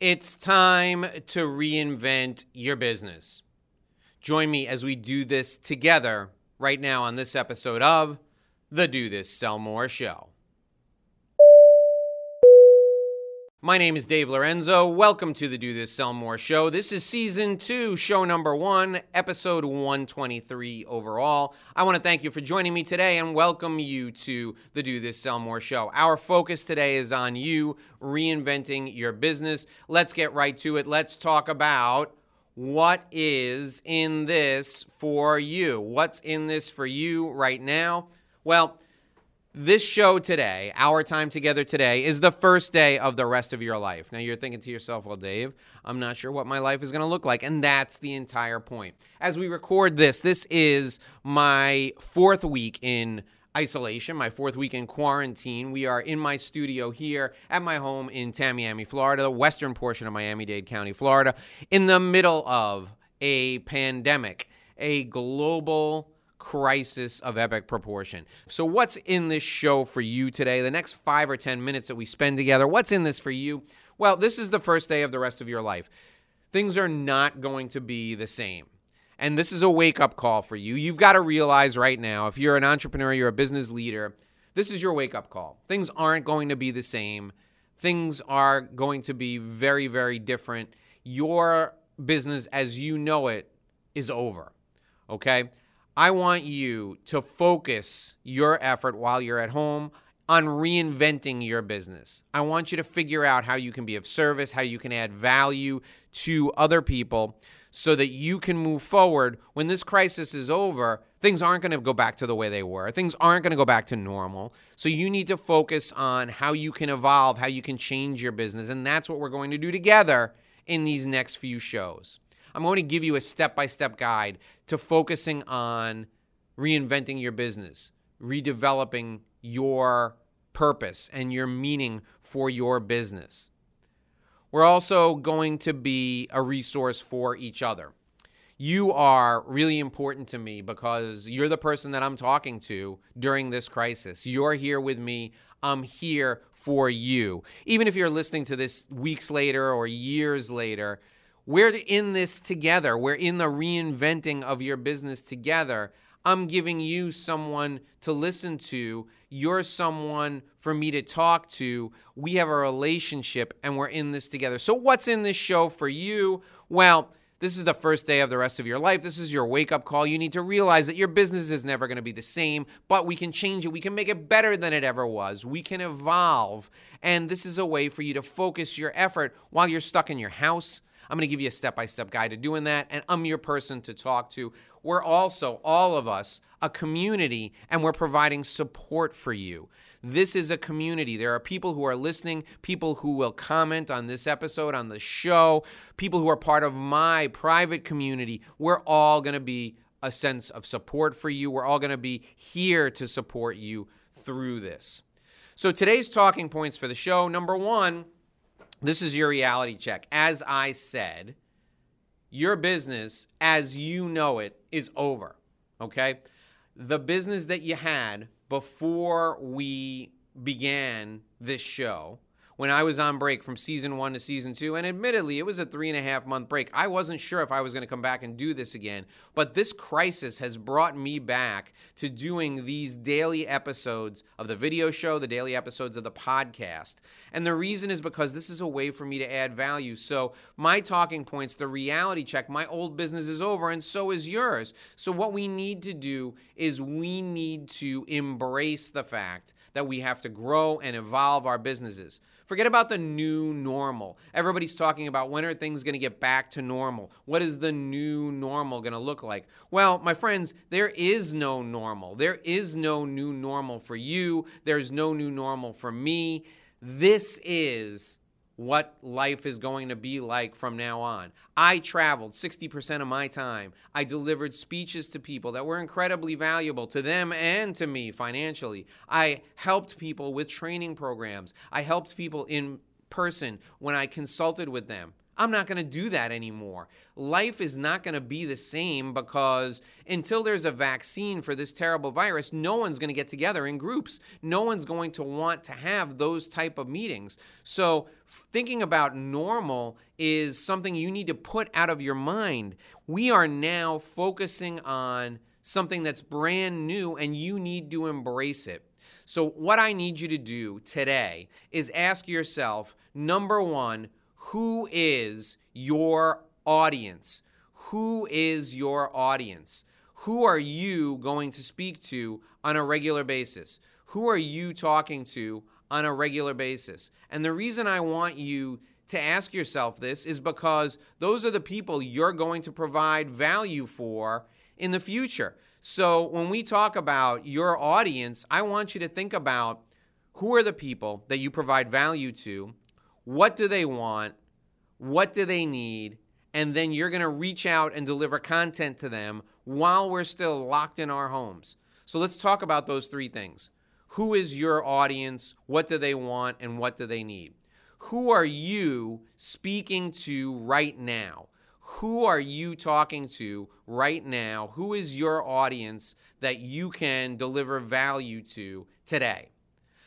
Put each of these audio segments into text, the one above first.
It's time to reinvent your business. Join me as we do this together right now on this episode of the Do This Sell More Show. My name is Dave Lorenzo. Welcome to the Do This Sell More show. This is season two, show number one, episode 123 overall. I want to thank you for joining me today and welcome you to the Do This Sell More show. Our focus today is on you reinventing your business. Let's get right to it. Let's talk about what is in this for you. What's in this for you right now? Well, this show today, our time together today, is the first day of the rest of your life. Now you're thinking to yourself, well, Dave, I'm not sure what my life is going to look like. And that's the entire point. As we record this, this is my fourth week in isolation, my fourth week in quarantine. We are in my studio here at my home in Tamiami, Florida, the western portion of Miami Dade County, Florida, in the middle of a pandemic, a global crisis of epic proportion. So, what's in this show for you today? The next five or 10 minutes that we spend together, what's in this for you? Well, this is the first day of the rest of your life. Things are not going to be the same. And this is a wake up call for you. You've got to realize right now, if you're an entrepreneur, you're a business leader, this is your wake up call. Things aren't going to be the same. Things are going to be very, very different. Your business as you know it is over. Okay? I want you to focus your effort while you're at home on reinventing your business. I want you to figure out how you can be of service, how you can add value to other people so that you can move forward when this crisis is over. Things aren't going to go back to the way they were. Things aren't going to go back to normal. So you need to focus on how you can evolve, how you can change your business. And that's what we're going to do together in these next few shows. I'm going to give you a step by step guide to focusing on reinventing your business, redeveloping your purpose and your meaning for your business. We're also going to be a resource for each other. You are really important to me because you're the person that I'm talking to during this crisis. You're here with me. I'm here for you. Even if you're listening to this weeks later or years later, we're in this together. We're in the reinventing of your business together. I'm giving you someone to listen to. You're someone for me to talk to. We have a relationship and we're in this together. So, what's in this show for you? Well, this is the first day of the rest of your life. This is your wake up call. You need to realize that your business is never going to be the same, but we can change it. We can make it better than it ever was. We can evolve. And this is a way for you to focus your effort while you're stuck in your house I'm going to give you a step by step guide to doing that, and I'm your person to talk to. We're also, all of us, a community, and we're providing support for you. This is a community. There are people who are listening, people who will comment on this episode, on the show, people who are part of my private community. We're all going to be a sense of support for you. We're all going to be here to support you through this. So, today's talking points for the show number one, this is your reality check. As I said, your business as you know it is over. Okay? The business that you had before we began this show when I was on break from season one to season two. And admittedly, it was a three and a half month break. I wasn't sure if I was going to come back and do this again. But this crisis has brought me back to doing these daily episodes of the video show, the daily episodes of the podcast. And the reason is because this is a way for me to add value. So, my talking points, the reality check, my old business is over, and so is yours. So, what we need to do is we need to embrace the fact that we have to grow and evolve our businesses. Forget about the new normal. Everybody's talking about when are things going to get back to normal? What is the new normal going to look like? Well, my friends, there is no normal. There is no new normal for you. There's no new normal for me. This is what life is going to be like from now on. I traveled 60% of my time. I delivered speeches to people that were incredibly valuable to them and to me financially. I helped people with training programs. I helped people in person when I consulted with them. I'm not going to do that anymore. Life is not going to be the same because until there's a vaccine for this terrible virus, no one's going to get together in groups. No one's going to want to have those type of meetings. So thinking about normal is something you need to put out of your mind. We are now focusing on something that's brand new and you need to embrace it. So, what I need you to do today is ask yourself number one, who is your audience? Who is your audience? Who are you going to speak to on a regular basis? Who are you talking to on a regular basis? And the reason I want you to ask yourself this is because those are the people you're going to provide value for in the future. So when we talk about your audience, I want you to think about who are the people that you provide value to, what do they want, what do they need, and then you're going to reach out and deliver content to them while we're still locked in our homes. So let's talk about those three things. Who is your audience? What do they want? And what do they need? Who are you speaking to right now? Who are you talking to right now? Who is your audience that you can deliver value to today?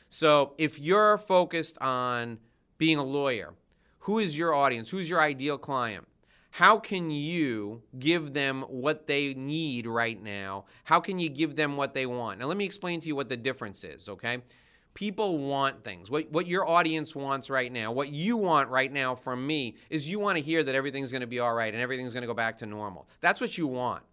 So, if you're focused on being a lawyer, who is your audience? Who's your ideal client? How can you give them what they need right now? How can you give them what they want? Now, let me explain to you what the difference is, okay? People want things. What, what your audience wants right now, what you want right now from me, is you want to hear that everything's going to be all right and everything's going to go back to normal. That's what you want.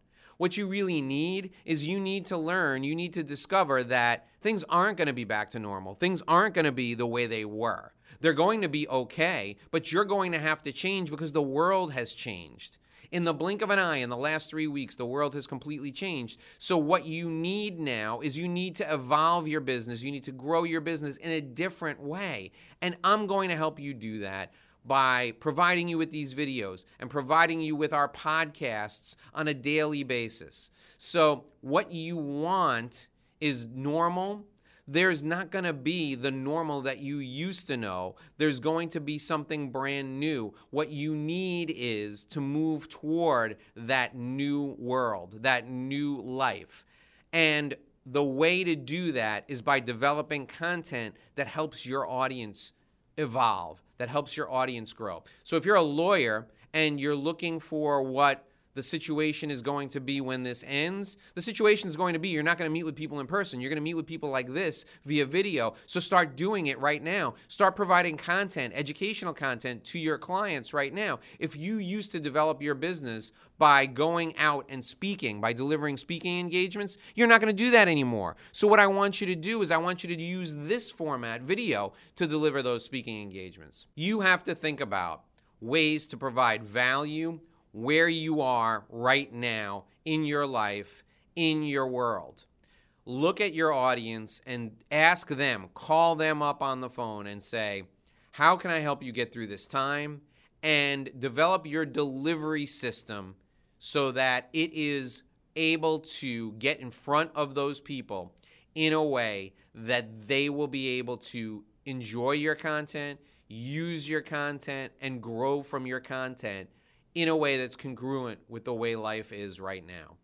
What you really need is you need to learn, you need to discover that things aren't going to be back to normal. Things aren't going to be the way they were. They're going to be okay, but you're going to have to change because the world has changed. In the blink of an eye, in the last three weeks, the world has completely changed. So, what you need now is you need to evolve your business. You need to grow your business in a different way. And I'm going to help you do that by providing you with these videos and providing you with our podcasts on a daily basis. So, what you want is normal there's not going to be the normal that you used to know. There's going to be something brand new. What you need is to move toward that new world, that new life. And the way to do that is by developing content that helps your audience evolve, that helps your audience grow. So if you're a lawyer and you're looking for what the situation is going to be when this ends. The situation is going to be you're not going to meet with people in person. You're going to meet with people like this via video. So start doing it right now. Start providing content, educational content to your clients right now. If you used to develop your business by going out and speaking, by delivering speaking engagements, you're not going to do that anymore. So what I want you to do is I want you to use this format, video, to deliver those speaking engagements. You have to think about ways to provide value where you are right now in your life, in your world. Look at your audience and ask them, call them up on the phone and say, How can I help you get through this time? And develop your delivery system so that it is able to get in front of those people in a way that they will be able to enjoy your content, use your content, and grow from your content in a way that's congruent with the way life is right now.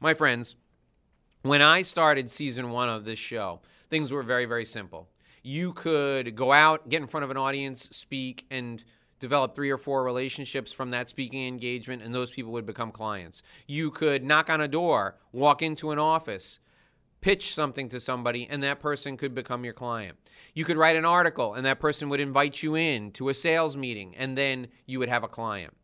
My friends, when I started season one of this show, things were very, very simple. You could go out, get in front of an audience, speak, and develop three or four relationships from that speaking engagement, and those people would become clients. You could knock on a door, walk into an office, pitch something to somebody, and that person could become your client. You could write an article, and that person would invite you in to a sales meeting, and then you would have a client.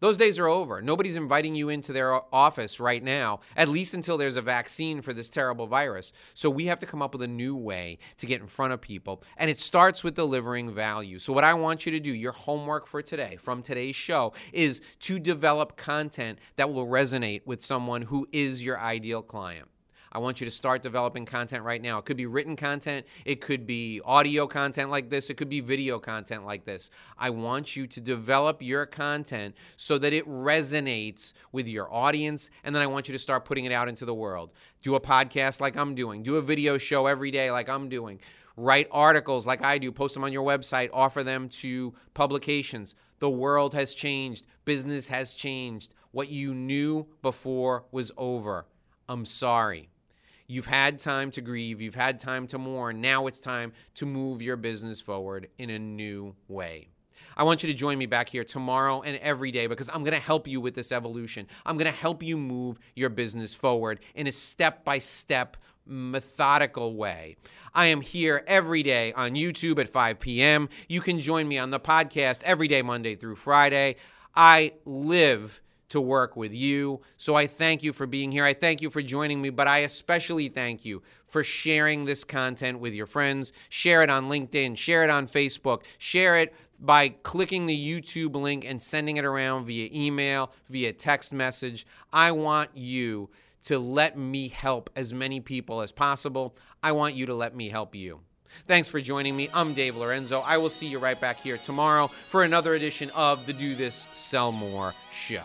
Those days are over. Nobody's inviting you into their office right now, at least until there's a vaccine for this terrible virus. So we have to come up with a new way to get in front of people. And it starts with delivering value. So, what I want you to do, your homework for today from today's show, is to develop content that will resonate with someone who is your ideal client. I want you to start developing content right now. It could be written content, it could be audio content like this, it could be video content like this. I want you to develop your content so that it resonates with your audience, and then I want you to start putting it out into the world. Do a podcast like I'm doing, do a video show every day like I'm doing Write articles like I do, post them on your website, offer them to publications. The world has changed, business has changed. What you knew before was over. I'm sorry. You've had time to grieve, you've had time to mourn. Now it's time to move your business forward in a new way. I want you to join me back here tomorrow and every day because I'm going to help you with this evolution. I'm going to help you move your business forward in a step by step, methodical way. I am here every day on YouTube at 5 p.m. You can join me on the podcast every day, Monday through Friday. I live to work with you. So I thank you for being here. I thank you for joining me, but I especially thank you for sharing this content with your friends. Share it on LinkedIn, share it on Facebook, share it by clicking the YouTube link and sending it around via email, via text message. I want you to let me help as many people as possible. I want you to let me help you. Thanks for joining me. I'm Dave Lorenzo. I will see you right back here tomorrow for another edition of the Do This, Sell More show.